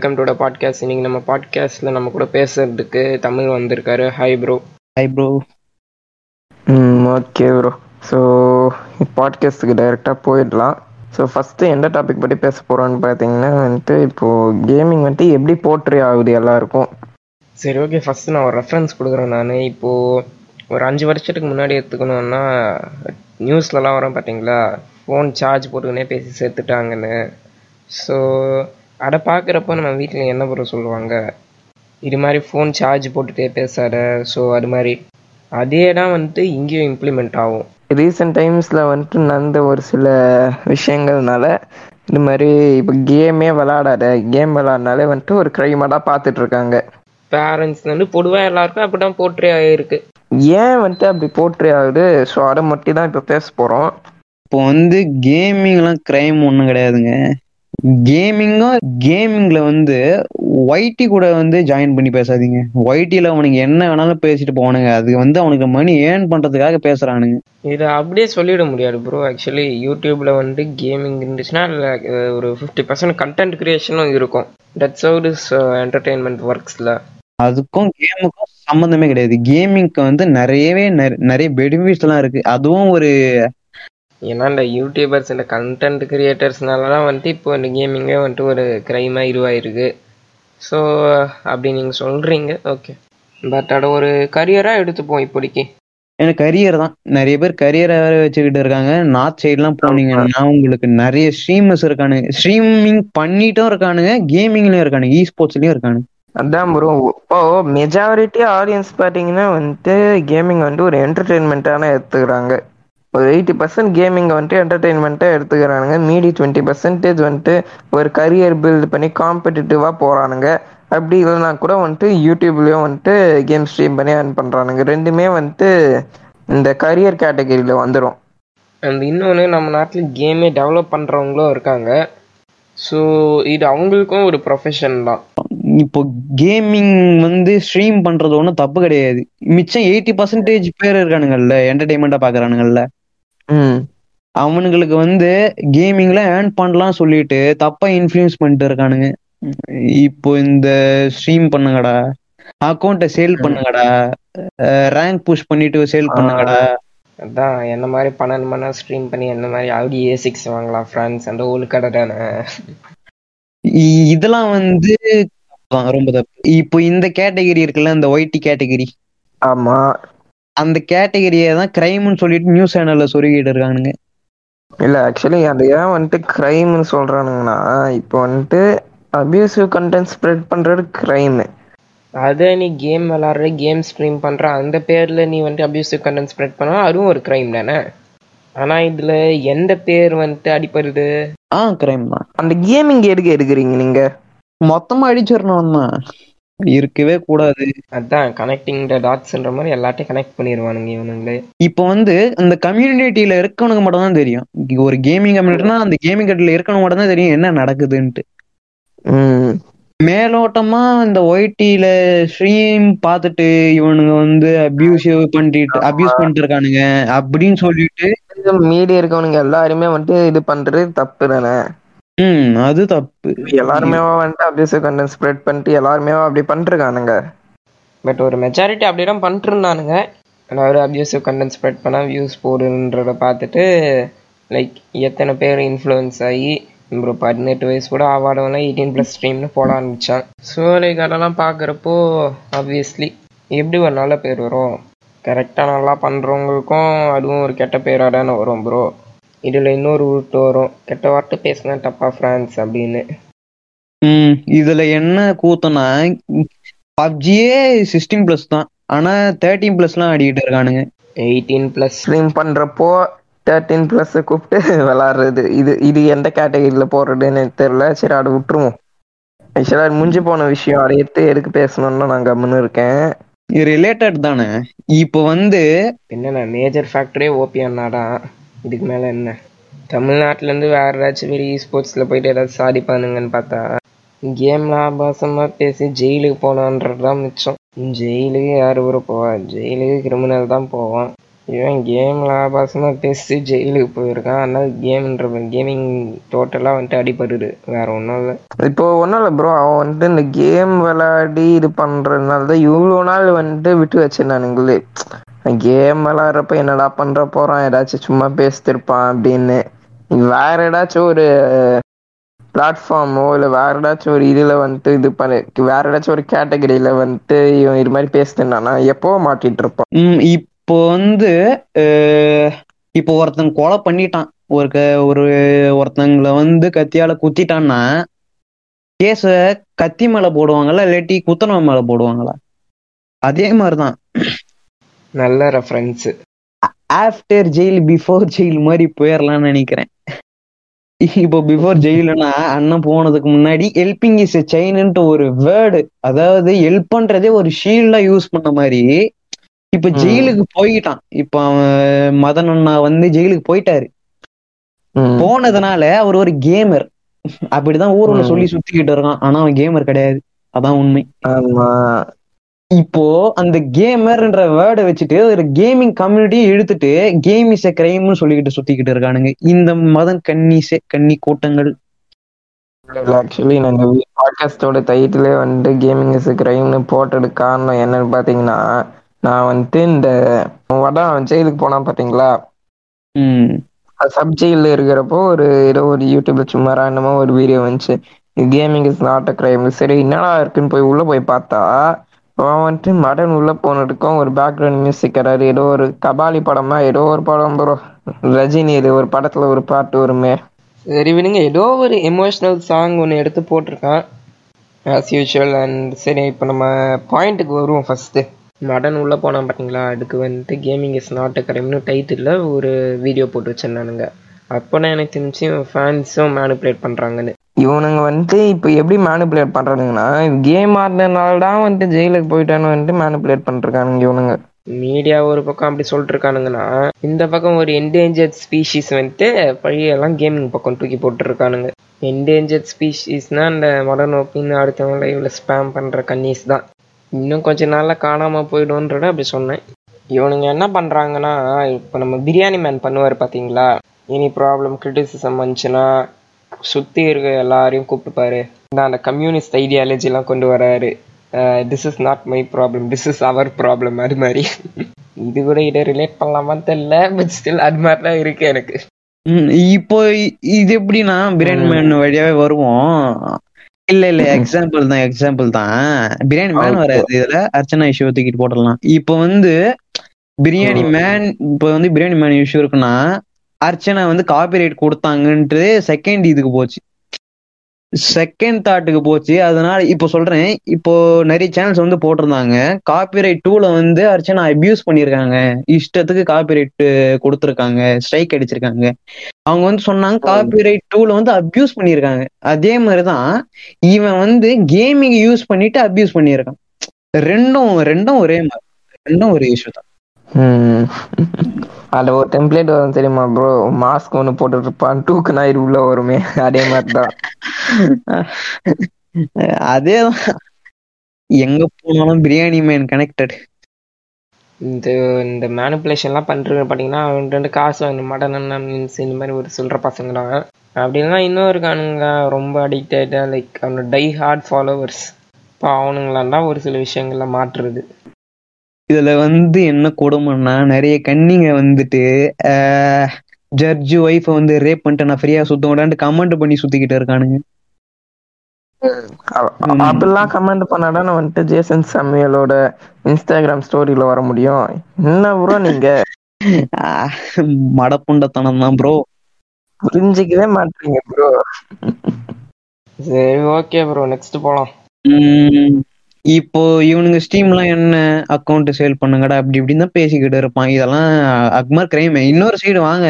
Welcome to podcast இன்னைக்கு நம்ம பாட்காஸ்ட்ல நம்ம கூட பேசுறதுக்கு தமிழ் வந்திருக்காரு. ஹாய் ப்ரோ ஹை ப்ரோ ம் ஓகே ப்ரோ ஸோ பாட்காஸ்ட்டுக்கு டைரெக்டாக போயிடலாம். ஸோ ஃபஸ்ட்டு எந்த டாபிக் பற்றி பேச போகிறோன்னு பார்த்தீங்கன்னா வந்துட்டு இப்போது கேமிங் வந்துட்டு எப்படி போர்ட்ரே ஆகுது எல்லாருக்கும்? சரி ஓகே ஃபஸ்ட்டு நான் ஒரு ரெஃபரன்ஸ் கொடுக்குறேன் நான். இப்போது ஒரு அஞ்சு வருஷத்துக்கு முன்னாடி எடுத்துக்கணும்னா நியூஸ்லலாம் வரும் பார்த்தீங்களா ஃபோன் சார்ஜ் போட்டுக்கினே பேசி சேர்த்துட்டாங்கன்னு ஸோ அதை பார்க்குறப்போ நம்ம வீட்டில் என்ன ப்ரோ சொல்லுவாங்க? இது மாதிரி ஃபோன் சார்ஜ் போட்டுட்டே பேசாத. ஸோ அது மாதிரி. அதே தான் வந்துட்டு இங்கேயும் இம்ப்ளிமெண்ட் ஆகும். ரீசெண்ட் டைம்ஸில் வந்துட்டு நடந்த ஒரு சில விஷயங்கள்னால இது மாதிரி இப்போ கேமே விளாடாத கேம் விளாட்னாலே வந்துட்டு ஒரு க்ரைமாக தான் பார்த்துட்டு இருக்காங்க பேரண்ட்ஸ் வந்து பொதுவாக எல்லாருக்கும் அப்படி தான் போர்ட்ரே ஆகிருக்கு ஏன் வந்துட்டு அப்படி போர்ட்ரே ஆகுது? ஸோ அதை மட்டும் தான் இப்போ பேச போகிறோம் இப்போ வந்து கேமிங்லாம் கிரைம் ஒன்றும் கிடையாதுங்க. கேமிங்கும் கேமிங்ல வந்து ஒய்டி கூட வந்து ஜாயின் பண்ணி பேசாதீங்க. ஒய்டில அவனுக்கு என்ன வேணாலும் பேசிட்டு போவானுங்க. அது வந்து அவனுக்கு மணி ஏர்ன் பண்றதுக்காக பேசுறானுங்க. இதை அப்படியே சொல்லிட முடியாது ப்ரோ ஆக்சுவலி யூடியூப்ல வந்து கேமிங் இருந்துச்சுன்னா ஒரு ஃபிஃப்டி பர்சன்ட் கண்டென்ட் கிரியேஷனும் இருக்கும். தட்ஸ் ஹவு இஸ் என்டர்டெயின்மெண்ட் ஒர்க்ஸில் அதுக்கும் கேமுக்கும் சம்மந்தமே கிடையாது. கேமிங்க்கு வந்து நிறையவே நிற- நிறைய பெனிஃபிட்ஸ் எல்லாம் இருக்கு. அதுவும் ஒரு ஏன்னா இந்த யூடியூபர்ஸ் இந்த கண்டென்ட் கிரியேட்டர்ஸ்னால தான் வந்துட்டு இப்போ இந்த கேமிங்கே வந்துட்டு ஒரு க்ரைமாக இதுவாயிருக்கு. ஸோ அப்படி நீங்கள் சொல்கிறீங்க ஓகே பட் அதை ஒரு கரியராக எடுத்துப்போம் இப்போதைக்கு. எனக்கு கரியர் தான். நிறைய பேர் கரியரை வேற வச்சுக்கிட்டு இருக்காங்க. நார்த் சைட்லாம் போனீங்கன்னா உங்களுக்கு நிறைய ஸ்ட்ரீமர்ஸ் இருக்கானுங்க. ஸ்ட்ரீமிங் பண்ணிட்டும் இருக்கானுங்க கேமிங்லயும் இருக்கானுங்க இ ஸ்போர்ட்ஸ்லயும் இருக்கானுங்க. அதான் ப்ரோ இப்போ மெஜாரிட்டி ஆடியன்ஸ் பார்த்தீங்கன்னா வந்துட்டு கேமிங் வந்துட்டு ஒரு என்டர்டெயின்மெண்ட்டான எடுத்துக்கிறாங்க. ஒரு எயிட்டி பர்சன்ட் கேமிங்கை வந்துட்டு என்டர்டெயின்மெண்ட்டாக எடுத்துக்கிறானுங்க. மீதி டுவெண்ட்டி பர்சன்டேஜ் வந்துட்டு ஒரு கரியர் பில்ட் பண்ணி காம்படிட்டிவாக போகிறானுங்க அப்படி இல்லைனா கூட வந்துட்டு யூடியூப்லேயும் வந்துட்டு கேம் ஸ்ட்ரீம் பண்ணி earn பண்ணுறானுங்க ரெண்டுமே வந்துட்டு இந்த கரியர் கேட்டகரியில் வந்துடும் அண்ட் இன்னொன்று நம்ம நாட்டில் கேமே டெவலப் பண்ணுறவங்களும் இருக்காங்க. ஸோ இது அவங்களுக்கும் ஒரு ப்ரொஃபஷன் தான். இப்போ கேமிங் வந்து ஸ்ட்ரீம் பண்றது ஒன்றும் தப்பு கிடையாது. மிச்சம் எயிட்டி பர்சன்டேஜ் பேர் இருக்கானுங்கல்ல என்டர்டைன்மெண்டா பாக்குறானுங்கல்ல. ம் அவனுங்களுக்கு வந்து கேமிங்ல ஏர்ன் பண்ணலாம் சொல்லிட்டு தப்பா இன்ஃப்ளூயன்ஸ் பண்ணிட்டு இருக்கானுங்க. இப்போ இந்த ஸ்ட்ரீம் பண்ணுங்கடா. அக்கௌண்ட்டை சேல் பண்ணுங்கடா. ரேங்க் புஷ் பண்ணிட்டு சேல் பண்ணுங்கடா. அதான் என்ன மாதிரி பன்னெண்டு மணி நேரம் ஸ்ட்ரீம் பண்ணி என்ன மாதிரி ஆடி ஏ சிக்ஸ் வாங்கலாம் ஃப்ரெண்ட்ஸ் அந்த ஓல் கடை தானே. இதெல்லாம் வந்து ரொம்ப தப்பு. இப்போ இந்த கேட்டகரி இருக்குல்ல இந்த ஒய்டி கேட்டகரி ஆமா. அந்த கேட்டகரியை தான் கிரைம்னு சொல்லிட்டு நியூஸ் சேனல்ல சொருகிட்டு இருக்கானுங்க. இல்ல ஆக்சுவலி அது ஏன் வந்துட்டு கிரைம்னு சொல்றானுங்கன்னா இப்போ வந்துட்டு அபியூசிவ் கண்டென்ட் ஸ்ப்ரெட் பண்றது கிரைம் அதே நீ கேம் விளாடுற கேம் ஸ்ட்ரீம் பண்ற அந்த பேர்ல நீ வந்துட்டு அபியூசிவ் கண்டென்ட் ஸ்ப்ரெட் பண்ணா அதுவும் ஒரு கிரைம் தானே? ஆனா இதுல எந்த பேர் வந்துட்டு அடிப்படுது ஆ கிரைம் தான். அந்த கேமிங் எதுக்கு எடுக்கிறீங்க நீங்க? மொத்தமா அடிச்சிடணும் தான். இருக்கவே கூடாது. அதான் கனெக்டிங் த டாட்ஸ்ன்ற மாதிரி எல்லாத்தையும் கனெக்ட் பண்ணிடுவானுங்க இவனுங்களே. இப்போ வந்து இந்த கம்யூனிட்டியில இருக்கவனுக்கு மட்டும் தான் தெரியும் ஒரு கேமிங் கம்யூனிட்டினா அந்த கேமிங் கட்டில இருக்கவனுக்கு மட்டும் தான் தெரியும் என்ன நடக்குதுன்ட்டு. மேலோட்டமா இந்த ஒய்டில ஸ்ட்ரீம் பார்த்துட்டு இவனுங்க வந்து அபியூசிவ் பண்ணிட்டு அபியூஸ் பண்ணிட்டு இருக்கானுங்க அப்படின்னு சொல்லிட்டு மீடியா இருக்கவனுங்க எல்லாருமே வந்துட்டு இது பண்றது தப்பு தானே? ம் அது தப்பு. எல்லாருமே வந்துட்டு அபியூசிவ் கண்டென்ட் ஸ்ப்ரெட் பண்ணிட்டு எல்லாருமே அப்படி பண்ணிருக்கானுங்க பட் ஒரு மெஜாரிட்டி அப்படிதான் பண்ணிட்டு இருந்தானுங்க எல்லாரும் அபியூசிவ் கண்டென்ட் ஸ்ப்ரெட் பண்ணால் வியூஸ் போடுன்றத பார்த்துட்டு லைக் எத்தனை பேர் இன்ஃப்ளூயன்ஸ் ஆகி ஒரு பதினெட்டு வயசு கூட ஆவாதவங்களாம் எயிட்டீன் ப்ளஸ் ஸ்ட்ரீம்னு போட ஆரம்பித்தான் ஸோ லைக் அதெல்லாம் பார்க்குறப்போ ஆப்வியஸ்லி எப்படி ஒரு நல்ல பேர் வரும்? கரெக்டாக நல்லா பண்ணுறவங்களுக்கும் அதுவும் ஒரு கெட்ட பேராக தானே வரும் ப்ரோ இதில் இன்னொரு உருட்டு வரும். கெட்ட வார்த்தை பேசினா தப்பா ஃப்ரான்ஸ் அப்படின்னு. ம் இதுல என்ன கூத்தனா பப்ஜியே சிக்ஸ்டீன் பிளஸ் தான். ஆனா தேர்ட்டீன் பிளஸ்லாம் ஆடிக்கிட்டு இருக்கானுங்க. எயிட்டீன் ப்ளஸ் ஸ்ட்ரீம் பண்ணுறப்போ தேர்ட்டீன் ப்ளஸ் கூப்பிட்டு விளாட்றது. இது இது எந்த கேட்டகரியில் போடுறதுன்னு தெரில சரி அதை விட்டுருவோம். ஆக்சுவலாக முடிஞ்சு போன விஷயம். அதை எடுத்து எதுக்கு பேசணும்னு நான் கம்முன்னு இருக்கேன். இது ரிலேட்டட் தானே. இப்போ வந்து என்னென்ன மேஜர் ஃபேக்டரே ஓபி அண்ணா தான். இதுக்கு மேலே என்ன? தமிழ்நாட்டிலேருந்து வேற ஏதாச்சும் வெளியே ஸ்போர்ட்ஸில் போயிட்டு ஏதாச்சும் சாதிப்பானுங்கன்னு பார்த்தா கேம்ல ஆபாசமாக பேசி ஜெயிலுக்கு போனான்றது தான் மிச்சம். ஜெயிலுக்கு யார் ஊர போவா? ஜெயிலுக்கு கிரிமினல் தான் போவான். இவன் கேம்ல ஆபாசமா பேசி ஜெயிலுக்கு போயிருக்கான். அதனால கேம்ன்ற கேமிங் டோட்டலா வந்துட்டு அடிபடுது வேற ஒன்றும் இல்லை. இப்போ ஒன்றும் இல்லை ப்ரோ அவன் வந்துட்டு இந்த கேம் விளையாடி இது பண்றதுனால தான் இவ்வளோ நாள் வந்துட்டு விட்டு வச்சிருந்தானுங்களே. கேம் விளையாடுறப்ப என்னடா பண்ற போறான்? ஏதாச்சும் சும்மா பேசிட்டு இருப்பான் அப்படின்னு வேற ஏதாச்சும் ஒரு பிளாட்ஃபார்மோ இல்லை வேற ஏதாச்சும் ஒரு இதில் வந்துட்டு இது பண்ணி வேற ஏதாச்சும் ஒரு கேட்டகரியில வந்துட்டு இவன் இது மாதிரி இருந்தானா? எப்போ மாட்டிட்டு இருப்பான்? ம், இப்போ வந்து இப்போ ஒருத்தன் கொலை பண்ணிட்டான். ஒரு க- ஒரு ஒருத்தங்களை வந்து கத்தியால குத்திட்டான்னா கேஸ கத்தி மேல போடுவாங்களா இல்லாட்டி குத்தனவன் மேல போடுவாங்களா? அதே மாதிரிதான் நல்ல reference after jail before jail மாதிரி போயிடலாம்னு நினைக்கிறேன். இப்போ பிஃபோர் ஜெயிலுனா அண்ணன் போனதுக்கு முன்னாடி ஹெல்பிங் இஸ் எ செயின்ட்டு ஒரு வேர்டு அதாவது ஹெல்ப் பண்றதே ஒரு ஷீல்டா யூஸ் பண்ண மாதிரி இப்ப. ஜெயிலுக்கு போயிட்டான். இப்ப அவன் மதன் அண்ணா வந்து ஜெயிலுக்கு போயிட்டாரு. போனதுனால அவர் ஒரு கேமர் அப்படிதான் ஊர்ல. சொல்லி சுத்திக்கிட்டு இருக்கான். ஆனா அவன் கேமர் கிடையாது. அதான் உண்மை. இப்போ அந்த கேமர்ன்ற வேர்டை வச்சுட்டு ஒரு கேமிங் கம்யூனிட்டியை இழுத்துட்டு கேம் இஸ் எ கிரைம்னு சொல்லிக்கிட்டு சுத்திக்கிட்டு இருக்கானுங்க. இந்த மதன் கன்னிசே கன்னி கூட்டங்கள். ஆக்சுவலி நாங்க பாட்காஸ்டோட டைட்டிலே வந்துட்டு கேமிங் இஸ் கிரைம்னு போட்டது காரணம் என்னன்னு பாத்தீங்கன்னா நான் வந்துட்டு இந்த வடம் ஜெயிலுக்கு போனா பாத்தீங்களா? சப் ஜெயில இருக்கிறப்போ ஒரு ஏதோ ஒரு யூடியூப்ல சும்மா ரேண்டமா ஒரு வீடியோ வந்துச்சு. Gaming is not a crime சரி என்னடா இருக்குன்னு போய் உள்ள போய் பார்த்தா அவன் வந்துட்டு மடன் உள்ள போனதுக்கும் ஒரு பேக்ரவுண்ட் மியூசிக் ஏதாவது ஏதோ ஒரு கபாலி படமா ஏதோ ஒரு படம் ப்ரோ ரஜினி இது ஒரு படத்துல ஒரு பாட்டு வருமே. சரி விடுங்க ஏதோ ஒரு எமோஷனல் சாங் ஒன்று எடுத்து போட்டிருக்கான் ஆஸ் யூஷுவல் அண்ட் சரி இப்போ நம்ம பாயிண்ட்டுக்கு வருவோம் ஃபர்ஸ்ட்டு மடன் உள்ளே போனான் பார்த்தீங்களா அதுக்கு வந்துட்டு கேமிங் இஸ் நாட் அ கிரைம்னு ஒரு வீடியோ போட்டு வச்சிருந்தானுங்க. அப்போ தான் எனக்கு தெரிஞ்சு ஃபேன்ஸும் மேனிப்புலேட் பண்ணுறாங்கன்னு இவனுங்க வந்துட்டு இப்போ எப்படி மேனிப்புலேட் பண்ணுறானுங்கன்னா கேம் ஆடினதுனால தான் வந்துட்டு ஜெயிலுக்கு போயிட்டான்னு வந்துட்டு மேனிப்புலேட் பண்ணிருக்கானுங்க இவனுங்க. மீடியா ஒரு பக்கம் அப்படி சொல்லிட்டு இருக்கானுங்கன்னா இந்த பக்கம் ஒரு என்டேஞ்சர்ட் ஸ்பீஷீஸ் வந்துட்டு பழையெல்லாம் கேமிங் பக்கம் தூக்கி போட்டுருக்கானுங்க. என்டேஞ்சர்ட் ஸ்பீஷீஸ்னா அந்த மடன் ஓப்பின்னு அடுத்தவங்க லைவ்ல ஸ்பேம் பண்ற கன்னிஸ் தான். இன்னும் கொஞ்ச நாளில் காணாமல் போயிடும்ன்றத அப்படி சொன்னேன். இவனுங்க என்ன பண்ணுறாங்கன்னா இப்போ நம்ம பிரியாணி மேன் பண்ணுவார் பார்த்தீங்களா எனி ப்ராப்ளம் கிரிட்டிசிசம் வந்துச்சுன்னா சுற்றி இருக்க எல்லாரையும் கூப்பிட்டுப்பாரு. நான் அந்த கம்யூனிஸ்ட் ஐடியாலஜிலாம் கொண்டு வராரு. This is not my problem this is our problem அது மாதிரி. இது கூட இதை ரிலேட் பண்ணலாமான்னு தெரியல பட் ஸ்டில் அது மாதிரி தான் இருக்கு எனக்கு. இப்போ இது எப்படின்னா பிரியாணி மேன் வழியாவே வருவோம். இல்ல இல்ல எக்ஸாம்பிள் தான் எக்ஸாம்பிள் தான் பிரியாணி மேன். வராது இதுல அர்ச்சனா இஷ்யூ தூக்கிட்டு போட்டுடலாம் இப்போ வந்து பிரியாணி. மேன் இப்போ வந்து பிரியாணி மேன் இஷ்யூ இருக்குன்னா அர்ச்சனா வந்து காப்பிரைட் கொடுத்தாங்கன்ட்டு செகண்ட் இதுக்கு போச்சு செகண்ட் தாட்டுக்கு போச்சு. அதனால இப்போ சொல்றேன். இப்போ நிறைய சேனல்ஸ் வந்து போட்டிருந்தாங்க. காப்பிரைட் டூல வந்து அர்ச்சனா அபியூஸ் பண்ணியிருக்காங்க. இஷ்டத்துக்கு காப்பிரைட் கொடுத்துருக்காங்க. ஸ்ட்ரைக் அடிச்சிருக்காங்க. அவங்க வந்து சொன்னாங்க காப்பிரைட் டூல வந்து அபியூஸ் பண்ணியிருக்காங்க. அதே மாதிரிதான் இவன் வந்து கேமிங் யூஸ் பண்ணிட்டு அபியூஸ் பண்ணியிருக்கான். ரெண்டும் ரெண்டும் ஒரே மாதிரி. ரெண்டும் ஒரே இஷ்யூ தான். அதுல ஒரு டெம்ப்ளேட் வரும் தெரியுமா ப்ரோ மாஸ்க் ஒன்று போட்டுட்டு இருப்பான் டூக்கு நாயிரு உள்ள வருமே. அதே மாதிரி தான் அதேதான். எங்க போனாலும் பிரியாணி மேன் கனெக்டட் இந்த இந்த மேனிப்புலேஷன்லாம் பண்ணுறது பார்த்தீங்கன்னா அவன் ரெண்டு காசு வாங்க மடன் மீன்ஸ் இந்த மாதிரி ஒரு சொல்கிற பசங்க தான் அப்படின்னா இன்னும் இருக்கானுங்க ரொம்ப அடிக்டடாக லைக் அவனோட டை ஹார்ட் ஃபாலோவர்ஸ் இப்போ அவனுங்களாம் தான் ஒரு சில விஷயங்கள்ல மாற்றுறது. இதுல வந்து என்ன கொடுமைன்னா நிறைய கன்னிங்க வந்துட்டு ஜட்ஜு ஒய்ஃப வந்து ரேப் பண்ணிட்டு நான் ஃப்ரீயா சுத்த விடான்ட்டு கமெண்ட் பண்ணி சுத்திக்கிட்டு இருக்கானுங்க. அப்படிலாம் கமெண்ட் பண்ணாதான் வந்துட்டு ஜேசன் சாமியலோட இன்ஸ்டாகிராம் ஸ்டோரியில வர முடியும். என்ன ப்ரோ நீங்க? மடப்புண்டத்தனம் தான் ப்ரோ புரிஞ்சுக்கவே மாட்டீங்க ப்ரோ சரி ஓகே ப்ரோ நெக்ஸ்ட் போலாம். இப்போ இவனுங்க ஸ்டீம்லாம் என்ன அக்கௌண்ட் சேல் பண்ணுங்கடா அப்படி இப்படின்னு தான் பேசிக்கிட்டு இருப்பான். இதெல்லாம் அக்மர் கிரைம் இன்னொரு சைடு வாங்க.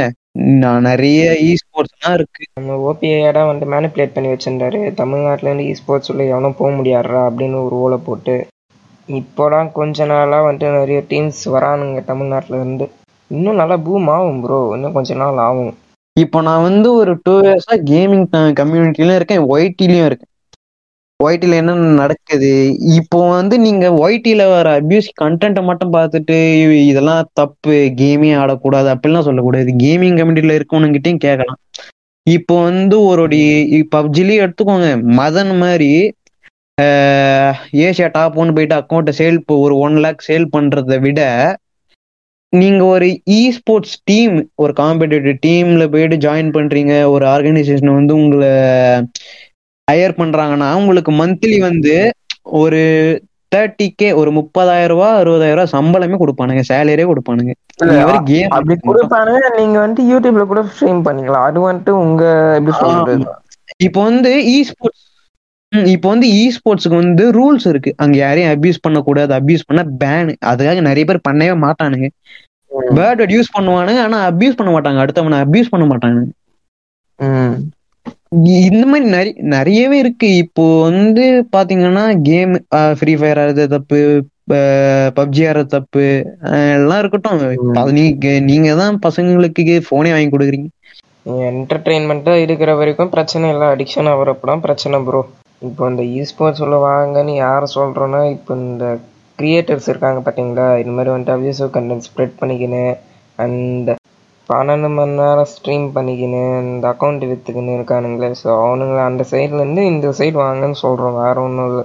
நான் நிறைய இ ஸ்போர்ட்ஸ்லாம் இருக்கு. நம்ம ஓபிஐடா வந்து மேனிப்புலேட் பண்ணி வச்சிருந்தாரு. தமிழ்நாட்டுல இருந்து இ ஸ்போர்ட்ஸ் உள்ள எவனும் போக முடியாடுறா அப்படின்னு ஒரு ஓலை போட்டு. இப்போதான் கொஞ்ச நாளா வந்துட்டு நிறைய டீம்ஸ் வரானுங்க தமிழ்நாட்டுல இருந்து. இன்னும் நல்லா பூம் ஆகும் ப்ரோ இன்னும் கொஞ்ச நாள் ஆகும். இப்போ நான் வந்து ஒரு டூ இயர்ஸா கேமிங் கம்யூனிட்டிலயும் இருக்கேன் ஒய்டிலயும் இருக்கேன். ஒய்டில என்ன நடக்குது? இப்போ வந்து நீங்க ஒய்டில வர அபியூஸ் கண்டென்ட்டை மட்டும் பார்த்துட்டு இதெல்லாம் தப்பு கேமே ஆடக்கூடாது அப்படிலாம் சொல்லக்கூடாது. கேமிங் கம்யூனிட்டில இருக்கவனுங்கிட்டையும் கேட்கலாம். இப்போ வந்து ஒரு பப்ஜிலேயே எடுத்துக்கோங்க. மதன் மாதிரி ஏஷியா ஏசியா டாப் ஒன்று போயிட்டு அக்கௌண்ட்டை சேல் ஒரு ஒன் லேக் சேல் பண்றதை விட நீங்க ஒரு இ ஸ்போர்ட்ஸ் டீம் ஒரு காம்படிட்டிவ் டீம்ல போயிட்டு ஜாயின் பண்றீங்க. ஒரு ஆர்கனைசேஷன் வந்து உங்களை ஹையர் பண்றாங்கன்னா உங்களுக்கு மந்த்லி வந்து ஒரு தேர்ட்டி கே ஒரு முப்பதாயிரம் ரூபாய் அறுபதாயிரம் ரூபாய் சம்பளமே கொடுப்பானுங்க. சேலரியே கொடுப்பானுங்க கேம் அப்படி கொடுப்பானுங்க. நீங்க வந்துட்டு யூடியூப்ல கூட ஸ்ட்ரீம் பண்ணிக்கலாம். அது வந்துட்டு உங்க எப்படி சொல்றது? இப்போ வந்து இ ஸ்போர்ட்ஸ் இப்போ வந்து இ ஸ்போர்ட்ஸ்க்கு வந்து ரூல்ஸ் இருக்கு. அங்க யாரையும் அபியூஸ் பண்ணக்கூடாது. அபியூஸ் பண்ண பேன் அதுக்காக நிறைய பேர் பண்ணவே மாட்டானுங்க. பேர்ட் வேர்ட் யூஸ் பண்ணுவானுங்க. ஆனா அபியூஸ் பண்ண மாட்டாங்க. அடுத்தவனை அபியூஸ் பண்ண மாட்டாங்க ம். இ- இந்த மாதிரி நிறைய நிறையவே இருக்கு. இப்போ வந்து பாத்தீங்கன்னா கேம் ஃப்ரீ ஃபயர் ஆடுறது தப்பு பப்ஜி ஆடுறது தப்பு எல்லாம் இருக்கட்டும். நீங்க நீங்க தான் பசங்களுக்கு போனே வாங்கி கொடுக்குறீங்க. என்டர்டெயின்மெண்ட்டா இருக்கிற வரைக்கும் பிரச்சனை இல்லை. அடிக்ஷன் ஆகிறப்பலாம் பிரச்சனை ப்ரோ இப்போ இந்த இஸ்போர்ட்ஸ் உள்ள வாங்கன்னு யார் சொல்றோன்னா இப்போ இந்த கிரியேட்டர்ஸ் இருக்காங்க பார்த்தீங்களா இது மாதிரி வந்துட்டு அபியூசிவ் கண்டென்ட் ஸ்ப்ரெட் பண்ணிக்கின்னு அண்ட் பன்னெண்டு மணி நேரம் ஸ்ட்ரீம் பண்ணிக்கின்னு இந்த அக்கௌண்ட் விற்றுக்கின்னு இருக்கானுங்களே. ஸோ அவனுங்க அந்த சைட்லேருந்து இந்த சைடு வாங்கன்னு சொல்கிறோம் வேற ஒன்றும் இல்லை.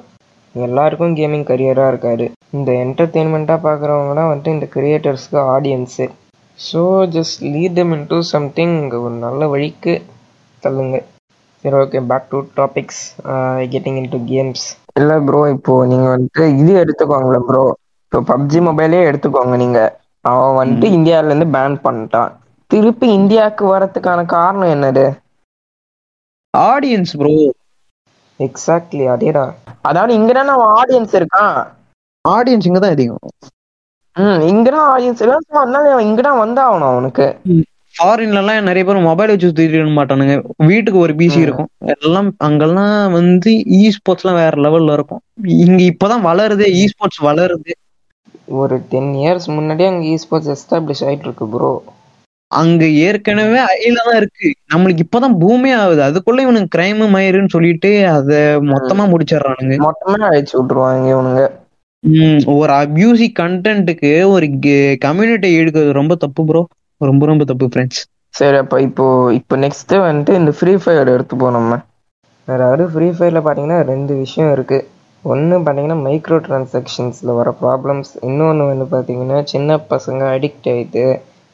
எல்லாருக்கும் கேமிங் கரியராக இருக்காது இந்த என்டர்டெயின்மெண்ட்டாக பார்க்குறவங்களாம் வந்துட்டு இந்த கிரியேட்டர்ஸ்க்கு audience so just lead them into something ஒரு நல்ல வழிக்கு தள்ளுங்க. சரி okay back to topics getting into games இல்லை ப்ரோ இப்போ நீங்கள் வந்துட்டு இது எடுத்துக்கோங்களேன் ப்ரோ இப்போ பப்ஜி மொபைலே எடுத்துக்கோங்க நீங்கள் அவன் வந்துட்டு இந்தியாவிலேருந்து பேன் பண்ணிட்டான். திருப்பி இந்தியாவுக்கு வரதுக்கான காரணம் என்னது? ஆடியன்ஸ் ப்ரோ எக்ஸாக்ட்லி அதேதான் அதாவது இங்கே தானே அவன் ஆடியன்ஸ் இருக்கான் ஆடியன்ஸ் இங்க தான் அதிகம். ம் இங்கே தான் ஆடியன்ஸ் இருக்கான் ஸோ அதனால அவன் இங்கே தான் வந்தாகணும் அவனுக்கு. ஃபாரின்ல எல்லாம் நிறைய பேர் மொபைல் வச்சு சுத்திட்டு மாட்டானுங்க. வீட்டுக்கு ஒரு பிசி இருக்கும். எல்லாம் அங்கெல்லாம் வந்து இ ஸ்போர்ட்ஸ் எல்லாம் வேற லெவல்ல இருக்கும். இங்க இப்பதான் வளருது இ ஸ்போர்ட்ஸ் வளருது. ஒரு டென் இயர்ஸ் முன்னாடியே அங்கே இஸ்போர்ட்ஸ் எஸ்டாப்ளிஷ் ஆயிட்டு இருக்கு ப்ரோ அங்க ஏற்கனவே ஐல தான் இருக்கு. நம்மளுக்கு இப்பதான் பூமே ஆகுது. அதுக்குள்ள இவனுக்கு கிரைம் மயிருன்னு சொல்லிட்டு அத மொத்தமா முடிச்சிடுறானுங்க. மொத்தமா அழிச்சு விட்டுருவாங்க இவனுங்க. உம் ஒரு அபியூசி கண்டென்ட்டுக்கு ஒரு கம்யூனிட்டி எடுக்கிறது ரொம்ப தப்பு ப்ரோ ரொம்ப ரொம்ப தப்பு ஃப்ரெண்ட்ஸ் சரி அப்ப இப்போ இப்போ நெக்ஸ்ட் வந்துட்டு இந்த ஃப்ரீ ஃபயர் எடுத்துப்போம் நம்ம. அதாவது ஃப்ரீ ஃபயர்ல பாத்தீங்கன்னா ரெண்டு விஷயம் இருக்கு. ஒன்று பார்த்தீங்கன்னா மைக்ரோ டிரான்சாக்ஷன்ஸில் வர ப்ராப்ளம்ஸ் இன்னொன்று வந்து பார்த்தீங்கன்னா சின்ன பசங்க அடிக்ட் ஆகிட்டு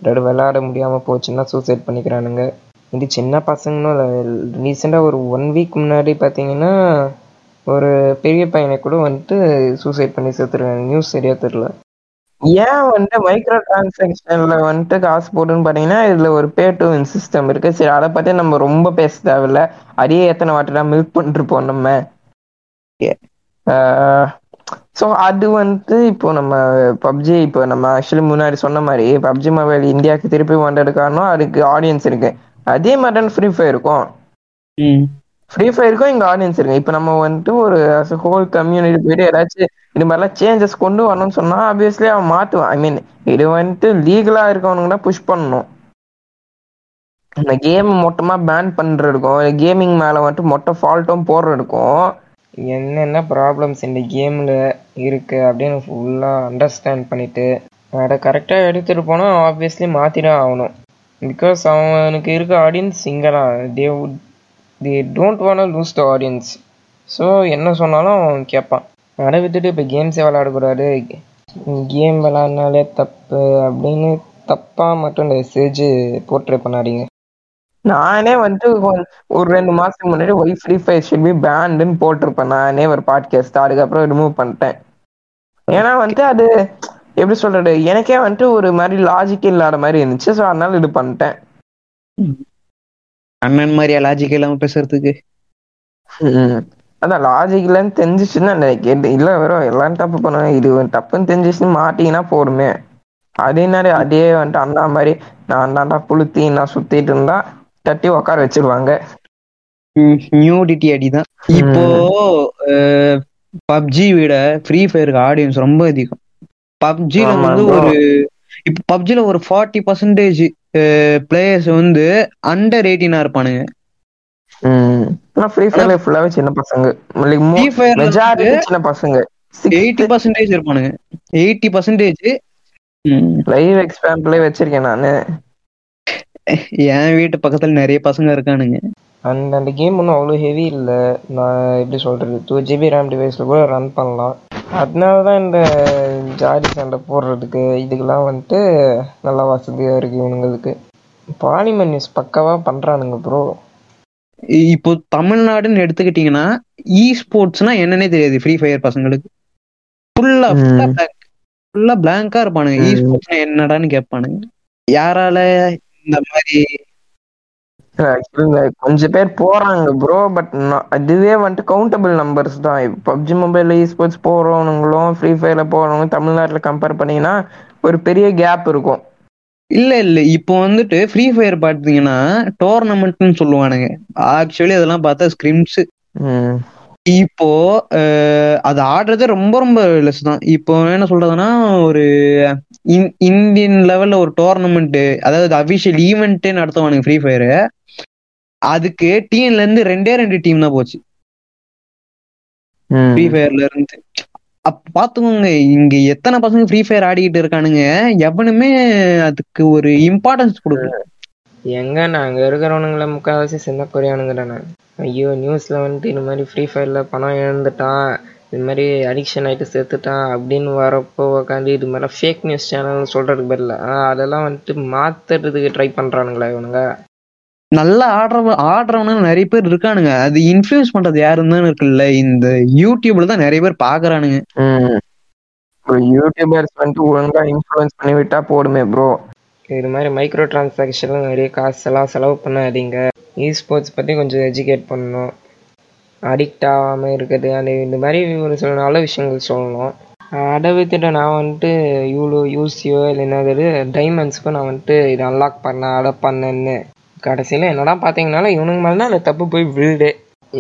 ரெண்டு விளையாட முடியாமல் போச்சுன்னா சூசைட் பண்ணிக்கிறானுங்க. இது சின்ன பசங்களும் ரீசெண்டாக ஒரு ஒன் வீக் முன்னாடி பார்த்தீங்கன்னா ஒரு பெரிய பையனை கூட வந்துட்டு சூசைட் பண்ணி சேர்த்துருக்காங்க நியூஸ் சரியா தெரியல. ஏன் வந்துட்டு மைக்ரோ டிரான்சாக்ஷன்ல வந்துட்டு காசு போடுன்னு பார்த்தீங்கன்னா இதுல ஒரு பே டு வின் சிஸ்டம் இருக்கு. சரி அதை பத்தி நம்ம ரொம்ப பேச தேவையில்ல. அதையே எத்தனை வாட்டிலாம் மில்க் பண்ணிருப்போம் நம்ம. ஸோ அது வந்துட்டு இப்போ நம்ம பப்ஜி இப்போ நம்ம ஆக்சுவலி முன்னாடி சொன்ன மாதிரி பப்ஜி மொபைல் இந்தியாவுக்கு திருப்பி வந்தது காரணம் அதுக்கு ஆடியன்ஸ் இருக்கு. அதே மாதிரி ஃப்ரீ ஃபயர் இருக்கும் ஃப்ரீ ஃபயருக்கும் இங்க ஆடியன்ஸ் இருக்கு. இப்போ நம்ம வந்துட்டு ஒரு ஹோல் கம்யூனிட்டி போயிட்டு ஏதாச்சும் இது மாதிரிலாம் சேஞ்சஸ் கொண்டு வரணும்னு சொன்னா ஆப்வியஸ்லி அவன் மாத்துவான். ஐ மீன் இது வந்துட்டு லீகலா இருக்கவனுங்க தான் புஷ் பண்ணணும். இந்த கேம் மொத்தமா பேன் பண்றதுக்கும் கேமிங் மேல வந்துட்டு மொட்டை ஃபால்ட்டும் போடுறதுக்கும் என்னென்ன ப்ராப்ளம்ஸ் இந்த கேமில் இருக்குது அப்படின்னு ஃபுல்லாக அண்டர்ஸ்டாண்ட் பண்ணிவிட்டு அதை கரெக்டாக எடுத்துகிட்டு போனால் ஆப்வியஸ்லி மாத்திதான் ஆகணும். பிகாஸ் அவனுக்கு இருக்க ஆடியன்ஸ் இங்கே தான் they the don't want lose the audience so என்ன சொன்னாலும் அவன் கேட்பான். அதை விட்டுட்டு இப்போ கேம்ஸே விளாடக்கூடாது கேம் விளாட்னாலே தப்பு அப்படின்னு தப்பாக மட்டும் இந்த மெசேஜ் போர்ட்ரே பண்ணாதீங்க நானே வந்துட்டு ஒரு ரெண்டு மாசத்துக்கு முன்னாடி why free fire should be பேண்டுன்னு போட்டிருப்பேன். நானே ஒரு பாட்காஸ்ட் அதுக்கப்புறம் ரிமூவ் பண்ணிட்டேன். ஏன்னா வந்துட்டு அது எப்படி சொல்றது? எனக்கே வந்துட்டு ஒரு மாதிரி லாஜிக் இல்லாத மாதிரி இருந்துச்சு. ஸோ அதனால இது பண்ணிட்டேன். அண்ணன் மாதிரியா லாஜிக் இல்லாம பேசுறதுக்கு? அதான் லாஜிக் இல்லைன்னு தெரிஞ்சிச்சுன்னா கேட்டு இல்லை வெறும் எல்லாம் தப்பு பண்ணுவேன் இது தப்புன்னு தெரிஞ்சிச்சுன்னு மாட்டிங்கன்னா போடுமே அதே மாதிரி அதே வந்துட்டு அண்ணா மாதிரி நான் தாண்டா புளுத்தி நான் சுத்திட்டு இருந்தா தட்டி உட்கார வச்சிருவாங்க. நியூடிட்டி அடிதான் இப்போ பப்ஜி விட ஃப்ரீ ஃபயருக்கு ஆடியன்ஸ் ரொம்ப அதிகம். பப்ஜில வந்து ஒரு இப்போ பப்ஜில ஒரு ஃபார்ட்டி பர்சன்டேஜ் பிளேயர்ஸ் வந்து அண்டர் எயிட்டீனா இருப்பானுங்க. ஃப்ரீ ஃபயர்ல ஃபுல்லாவே சின்ன பசங்க. ல மெஜாரிட்டி சின்ன பசங்க. எயிட்டி பர்சன்டேஜ் இருப்பானுங்க. எயிட்டி பர்சன்டேஜ் லைவ் எக்ஸாம்பிளே வச்சிருக்கேன் நானு. என் வீட்டு பக்கத்துல நிறைய பசங்க இருக்கானுங்க. அண்ட் அந்த கேம் ஒன்றும் அவ்வளோ ஹெவி இல்லை. நான் எப்படி சொல்கிறது டூ ஜிபி ரேம் டிவைஸில் கூட ரன் பண்ணலாம். அதனால தான் இந்த ஜாடி சண்டை போடுறதுக்கு இதுக்கெல்லாம் வந்துட்டு நல்லா வசதியாக இருக்குது இவனுங்களுக்கு. பாலிமர் நியூஸ் பக்காவாக பண்ணுறானுங்க ப்ரோ இப்போ தமிழ்நாடுன்னு எடுத்துக்கிட்டீங்கன்னா இ ஸ்போர்ட்ஸ்னா என்னன்னே தெரியாது ஃப்ரீ ஃபயர் பசங்களுக்கு. ஃபுல்லா ஃபுல்லா ம். blank. ஃபுல்லா பிளாங்கா இருப்பானுங்க. இ. ஸ்போர்ட்ஸ்னா என்னடான்னு கேட்பானுங்க. யாரால இந்த மாதிரி ஆக்சுவலி கொஞ்சம் பேர் போறாங்க ப்ரோ பட் அதுவே வந்துட்டு கவுண்டபிள் நம்பர்ஸ் தான். பப்ஜி மொபைல் ஸ்போர்ட்ஸ் போறவனுங்களும் ஃப்ரீ ஃபயர்ல போறவங்களும் தமிழ்நாட்டில் கம்பேர் பண்ணீங்கன்னா ஒரு பெரிய கேப் இருக்கும். இல்ல இல்ல. இப்போ வந்துட்டு ஃப்ரீ ஃபயர் பாத்தீங்கன்னா டோர்னமெண்ட்னு சொல்லுவானுங்க. ஆக்சுவலி அதெல்லாம் பார்த்தா ஸ்கிரிம்ஸ் ம். இப்போ அது ஆடுறதே ரொம்ப ரொம்ப லெஸ் தான். இப்போ என்ன சொல்றதுன்னா ஒரு இந்- இந்தியன் லெவல்ல ஒரு டோர்னமெண்ட் அதாவது அபிஷியல் ஈவெண்ட்டே நடத்துவானுங்க ஃப்ரீ ஃபயர் அதுக்கு டீம்ல இருந்து ரெண்டே ரெண்டு டீம் தான் போச்சு. ஃப்ரீ ஃபயர்ல இருந்து. அப்ப பாத்துக்கோங்க இங்க எத்தனை பசங்க ஃப்ரீ ஃபயர் ஆடிக்கிட்டு இருக்கானுங்க எவனுமே அதுக்கு ஒரு இம்பார்ட்டன்ஸ் கொடுக்கல. எங்க நாங்க இருக்கிறவனுங்கள முக்கால்வாசி சின்ன குறையானுங்க தானே ஐயோ நியூஸ்ல வந்துட்டு இந்த மாதிரி ஃப்ரீ ஃபயர்ல பணம் இழந்துட்டான் இது மாதிரி அடிக்ஷன் ஆயிட்டு செத்துட்டான் அப்படின்னு வரப்போ உட்காந்து இது மாதிரி ஃபேக் நியூஸ் சேனல் சொல்றதுக்கு பதில் அதெல்லாம் வந்துட்டு மாத்துறதுக்கு ட்ரை பண்றானுங்களா இவனுங்க? நல்லா ஆடுற ஆடுறவனுங்க நிறைய பேர் இருக்கானுங்க. அது இன்ஃபுளுஸ் பண்றது யாருன்னு தான் இருக்குல்ல இந்த யூடியூப்ல தான் நிறைய பேர் பாக்குறானுங்க. ம். யூடியூபர்ஸ் வந்துட்டு ஒழுங்கா இன்ஃப்ளூயன்ஸ் பண்ணி விட்டா போடுமே ப்ரோ இது மாதிரி மைக்ரோ டிரான்சாக்ஷன்லாம் நிறைய காசெல்லாம் செலவு பண்ணாதீங்க. இ ஸ்போர்ட்ஸ் பற்றி கொஞ்சம் எஜுகேட் பண்ணணும். அடிக்ட் ஆகாமல் இருக்கிறது அந்த இந்த மாதிரி ஒரு சில நல்ல விஷயங்கள் சொல்லணும். அதை வித்துட்டு நான் வந்துட்டு யூலோ யூசியோ இல்லை என்னது டைமண்ட்ஸ்க்கும் நான் வந்துட்டு இதை அன்லாக் பண்ணேன் அதை பண்ணேன்னு. கடைசியில் என்னடா பார்த்தீங்கனாலும் இவனுங்க மேலே தான் அந்த தப்பு போய் விழுதே.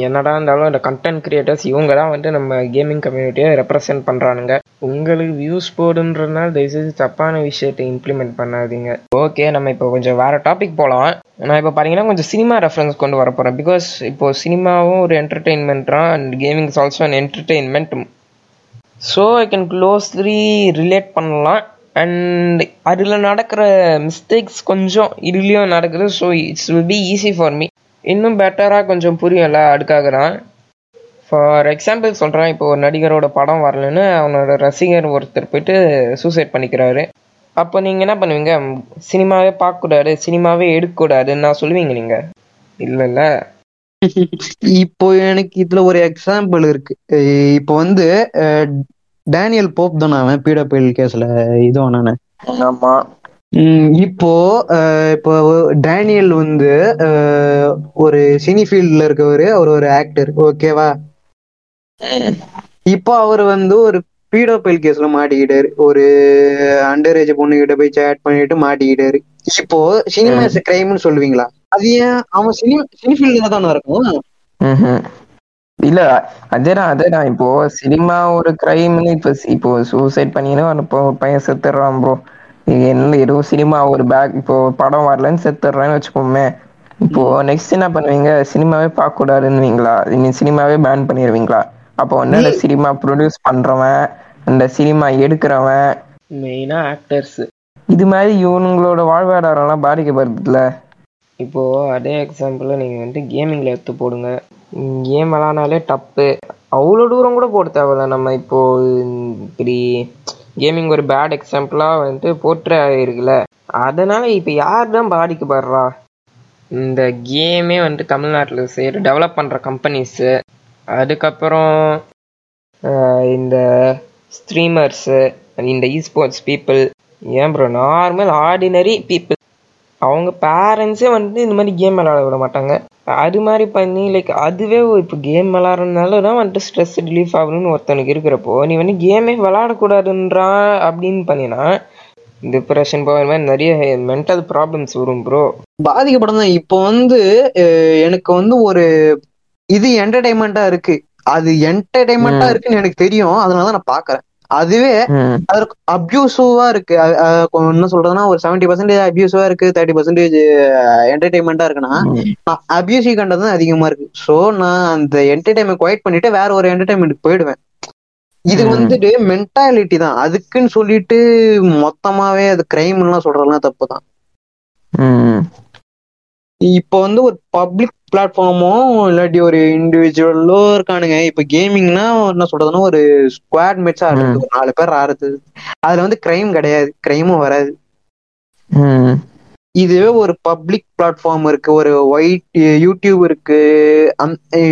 என்னடா இருந்தாலும் இந்த கண்டென்ட் கிரியேட்டர்ஸ் இவங்க தான் வந்து நம்ம கேமிங் கம்யூனிட்டியை ரெப்ரசென்ட் பண்ணுறானுங்க உங்களுக்கு வியூஸ் போடுன்றதுனால தயவுசெய்து தப்பான விஷயத்தை இம்ப்ளிமெண்ட் பண்ணாதீங்க. ஓகே நம்ம இப்போ கொஞ்சம் வேறு டாபிக் போகலாம் நான் இப்போ பார்த்தீங்கன்னா கொஞ்சம் சினிமா ரெஃபரன்ஸ் கொண்டு வர போகிறேன் பிகாஸ் இப்போ சினிமாவும் ஒரு என்டர்டெயின்மெண்ட்ரா and gaming is also an entertainment so I can closely relate பண்ணலாம். அண்ட் அதில் நடக்கிற மிஸ்டேக்ஸ் கொஞ்சம் இதுலேயும் நடக்குது. So it's will be easy for me இன்னும் பெட்டராக கொஞ்சம் புரியும்ல அதுக்காக தான் ஃபார் எக்ஸாம்பிள் சொல்கிறேன் இப்போ ஒரு நடிகரோட படம் வரலன்னு அவனோட ரசிகர் ஒருத்தர் போயிட்டு சூசைட் பண்ணிக்கிறாரு. அப்போ நீங்கள் என்ன பண்ணுவீங்க? சினிமாவே பார்க்கக்கூடாது சினிமாவே எடுக்கக்கூடாதுன்னு நான் சொல்லுவீங்க நீங்கள் இல்லைல்ல. இப்போ எனக்கு இதுல ஒரு எக்ஸாம்பிள் இருக்கு. இப்போ வந்து டேனியல் போப் தானே அவன் பீடபிள் கேஸ்ல இது நானு ஆமாம் இப்போ இப்போ டேனியல் வந்து ஒரு சினி ஃபீல்ட்ல இருக்கவரு அவர் ஒரு ஆக்டர் ஓகேவா? இப்போ அவர் வந்து ஒரு பீடோபைல் கேஸ்ல மாட்டிக்கிட்டாரு. ஒரு அண்டர் ஏஜ் பொண்ணு கிட்ட போய் சேட் பண்ணிட்டு மாட்டிக்கிட்டாரு. இப்போ சினிமா இஸ் கிரைம்னு சொல்லுவீங்களா? அது ஏன் அவன் சினி சினி ஃபீல்ட்ல தானே இருக்கும். இல்ல அதேதான் அதேதான் இப்போ சினிமா ஒரு கிரைம்னு இப்போ இப்போ சூசைட் பண்ணின்னு இப்போ பையன் செத்துடுறான் ப்ரோ என்ன ஏதோ சினிமா ஒரு பேக் இப்போ படம் வரலன்னு செத்துடுறான்னு வச்சுக்கோமே. இப்போ நெக்ஸ்ட் என்ன பண்ணுவீங்க? சினிமாவே பார்க்க கூடாதுன்னுவீங்களா நீ சினிமாவே பேன் பண்ணிடுவீங்களா அப்போ வந்து அந்த சினிமா ப்ரொடியூஸ் பண்றவன் அந்த சினிமா எடுக்கிறவன். மெயினா ஆக்டர்ஸ் இது மாதிரி இவனுங்களோட வாழ்வாதாரம்லாம் பாதிக்கப்படுதுல. இப்போ அதே எக்ஸாம்பிள் நீங்க வந்து கேமிங்ல எடுத்து போடுங்க. கேம் விளாட்னாலே டப்பு அவ்வளோ தூரம் கூட போட தேவையில்ல. நம்ம இப்போ இப்படி கேமிங் ஒரு பேட் எக்ஸாம்பிளாக வந்துட்டு போற்ற ஆகிருக்குல்ல அதனால் இப்போ யார் தான் பாதிக்கப்படுறா? இந்த கேமே வந்துட்டு தமிழ்நாட்டில் செய்கிற டெவலப் பண்ணுற கம்பெனிஸு அதுக்கப்புறம் இந்த ஸ்ட்ரீமர்ஸு இந்த இஸ்போர்ட்ஸ் பீப்புள் ஏன் ப்ரோ நார்மல் ஆர்டினரி பீப்புள் அவங்க பேரண்ட்ஸே வந்து இந்த மாதிரி கேம் விளாட விட மாட்டாங்க. அது மாதிரி பண்ணி லைக் அதுவே இப்போ கேம் விளாட்றதுனால தான் வந்துட்டு ஸ்ட்ரெஸ் ரிலீஃப் ஆகணும்னு ஒருத்தனுக்கு இருக்கிறப்போ நீ வந்து கேமே விளாடக்கூடாதுன்றா அப்படின்னு பண்ணினா டிப்ரெஷன் போகிற மாதிரி நிறைய மென்டல் ப்ராப்ளம்ஸ் வரும் ப்ரோ பாதிக்கப்படும் தான் இப்போ வந்து எனக்கு வந்து ஒரு இது என்டர்டைன்மெண்டா இருக்கு. அது என்டர்டைன்மெண்டா ம். இருக்குன்னு எனக்கு தெரியும். அதனால நான் பாக்குறேன் அதுவே அதற்கு அப்யூசிவா இருக்கு. என்ன சொல்றதுன்னா ஒரு செவன்டி பர்சன்டேஜ் அப்யூசிவா இருக்கு தேர்ட்டி பர்சன்டேஜ் என்டர்டைன்மெண்டா இருக்குன்னா. அபியூசிவ் கண்டது தான் அதிகமா இருக்கு. சோ நான் அந்த என்டர்டைன்மெண்ட் குவைட் பண்ணிட்டு வேற ஒரு என்டர்டைன்மெண்ட் போயிடுவேன். இது. வந்துட்டு மென்டாலிட்டி தான். அதுக்குன்னு சொல்லிட்டு மொத்தமாவே அது கிரைம் எல்லாம் சொல்றதெல்லாம் தப்பு தான் இப்போ வந்து ஒரு பப்ளிக் பிளாட்ஃபார்மோ இல்லாட்டி ஒரு இண்டிவிஜுவலோ இருக்கானுங்க. இப்ப கேமிங்னா என்ன சொல்றதுன்னா ஒரு ஸ்குவாட் மேட்சா ஆடுறது ஒரு நாலு பேர் ஆடுறது. அதுல வந்து கிரைம் கிடையாது. கிரைமும் வராது. இதுவே ஒரு பப்ளிக் பிளாட்ஃபார்ம் இருக்கு. ஒரு ஒயிட் யூடியூப் இருக்கு.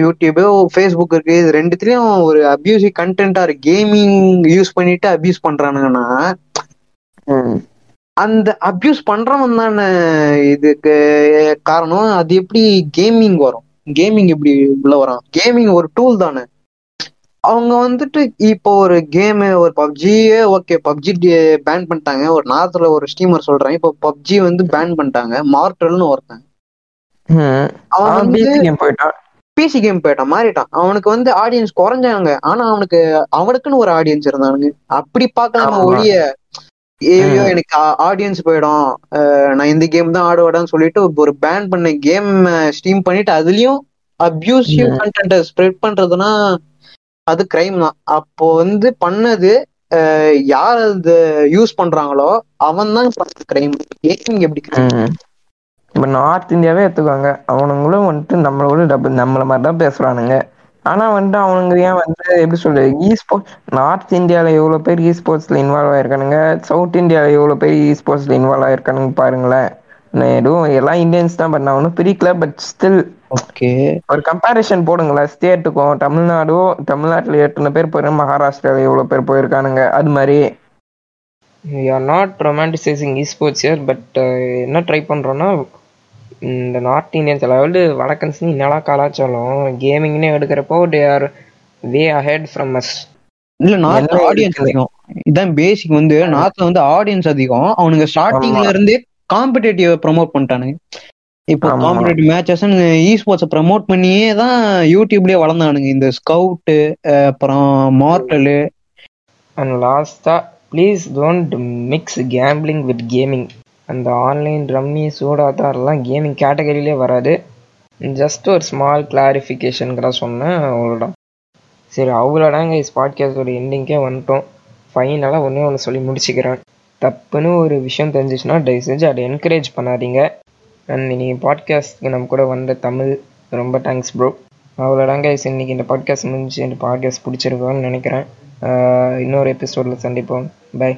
யூடியூப் ஃபேஸ்புக் இருக்கு. இது ரெண்டுத்துலயும் ஒரு அபியூசிவ் கண்டென்ட்டா இருக்கு கேமிங் யூஸ் பண்ணிட்டு அபியூஸ் பண்றானுங்கன்னா அந்த அபியூஸ் பண்றவன் தானே இதுக்கு காரணம். அது எப்படி கேமிங் வரும்? கேமிங் எப்படி உள்ள வரும்? கேமிங் ஒரு டூல் தானே. அவங்க வந்துட்டு இப்போ ஒரு கேம் ஒரு பப்ஜியே ஓகே பப்ஜி பேன் பண்ணிட்டாங்க. ஒரு நார்த்ல ஒரு ஸ்டீமர் சொல்றேன். இப்போ பப்ஜி வந்து பேன் பண்ணிட்டாங்க. மார்டல்னு ஒருத்தன். அவன் வந்து பிசி கேம் போயிட்டான். பிசி கேம் போயிட்டான். மாறிட்டான். அவனுக்கு வந்து ஆடியன்ஸ் குறைஞ்சாங்க. ஆனா அவனுக்கு அவனுக்குன்னு ஒரு ஆடியன்ஸ் இருந்தானுங்க. அப்படி பார்க்கலாமா. ஒழிய ம். எனக்கு ஆடியன்ஸ் போயிடும். நான் இந்த கேம் தான் ஆடுவேடான்னு சொல்லிட்டு ஒரு பேன் பண்ண கேம் ஸ்டீம் பண்ணிட்டு அதுலயும் அபியூசிவ். கண்டென்ட் ஸ்ப்ரெட் பண்றதுன்னா அது கிரைம் தான். அப்போ வந்து பண்ணது யார் அது யூஸ் பண்றாங்களோ அவன் தான் கிரைம் கேமிங் எப்படி இப்போ நார்த் இந்தியாவே எடுத்துக்கோங்க. அவனுங்களும் வந்துட்டு நம்மளோட டபுள் நம்மள மாதிரி தான் பேசுறானுங்க. ஆனா வந்துட்டு அவனுங்க ஏன் வந்து எப்படி சொல்றது இ ஸ்போர்ட்ஸ் நார்த் இந்தியாவில் எவ்வளோ பேர் இ ஸ்போர்ட்ஸ்ல இன்வால்வ் ஆயிருக்கானுங்க? சவுத் இந்தியாவில் எவ்வளோ பேர் இ ஸ்போர்ட்ஸ்ல இன்வால்வ் ஆயிருக்கானுங்க பாருங்களேன் எதுவும் எல்லாம் இந்தியன்ஸ் தான் நான் ஒன்றும் பிரிக்கல பட் ஸ்டில் ஓகே ஒரு கம்பேரிஷன் போடுங்களேன். ஸ்டேட்டுக்கும் தமிழ்நாடும் தமிழ்நாட்டில் எத்தனை பேர் போயிருக்காங்க மகாராஷ்டிராவில் எவ்வளோ பேர் போயிருக்கானுங்க அது மாதிரி. Are not romanticising esports year but என்ன ட்ரை பண்ணுறோன்னா இந்த நார்த் இந்தியன்ஸ் அதாவது வடக்கன்ஸ் என்னடா கலாச்சாரம்? கேமிங்னே எடுக்கிறப்போ they are way ahead from us இல்ல நார்த் ஆடியன்ஸ்? அதிகம். இதான் பேசிக் வந்து நார்த்ல வந்து ஆடியன்ஸ் அதிகம். அவனுங்க ஸ்டார்டிங்ல. இருந்தே காம்படிட்டிவ் ப்ரோமோட் பண்ணிட்டானுங்க. இப்போ. Competitive matches e sports promote பண்ணியே தான் யூடியூப்லயே வளர்ந்தானுங்க. இந்த ஸ்கவுட் அப்புறம் மார்டலு அண்ட் லாஸ்ட்டாக please don't mix gambling with gaming அந்த ஆன்லைன் ரம்மி சூடாதாரெலாம் கேமிங் கேட்டகரியிலே வராது. ஜஸ்ட் ஒரு ஸ்மால் கிளாரிஃபிகேஷனுக்கு சொன்னேன் அவ்வளோதான் சரி அவ்வளோதாங்க இஸ் பாட்காஸ்டோட எண்டிங்கே வந்துட்டோம். ஃபைனலாக ஒன்றே ஒன்று சொல்லி முடிச்சுக்கிறேன். தப்புன்னு ஒரு விஷயம் தெரிஞ்சிச்சுன்னா தயவு செஞ்சு அதை என்கரேஜ் பண்ணாதீங்க. அண்ட் நீங்கள் பாட்காஸ்ட்க்கு நம்ம கூட வந்த தமிழ் ரொம்ப தேங்க்ஸ் ப்ரோ அவ்வளோதாங்க இஸ் இன்னைக்கு இந்த பாட்காஸ்ட் முடிஞ்சு இந்த பாட்காஸ்ட் பிடிச்சிருக்கோன்னு நினைக்கிறேன். இன்னொரு எபிசோடில் சந்திப்போம். பை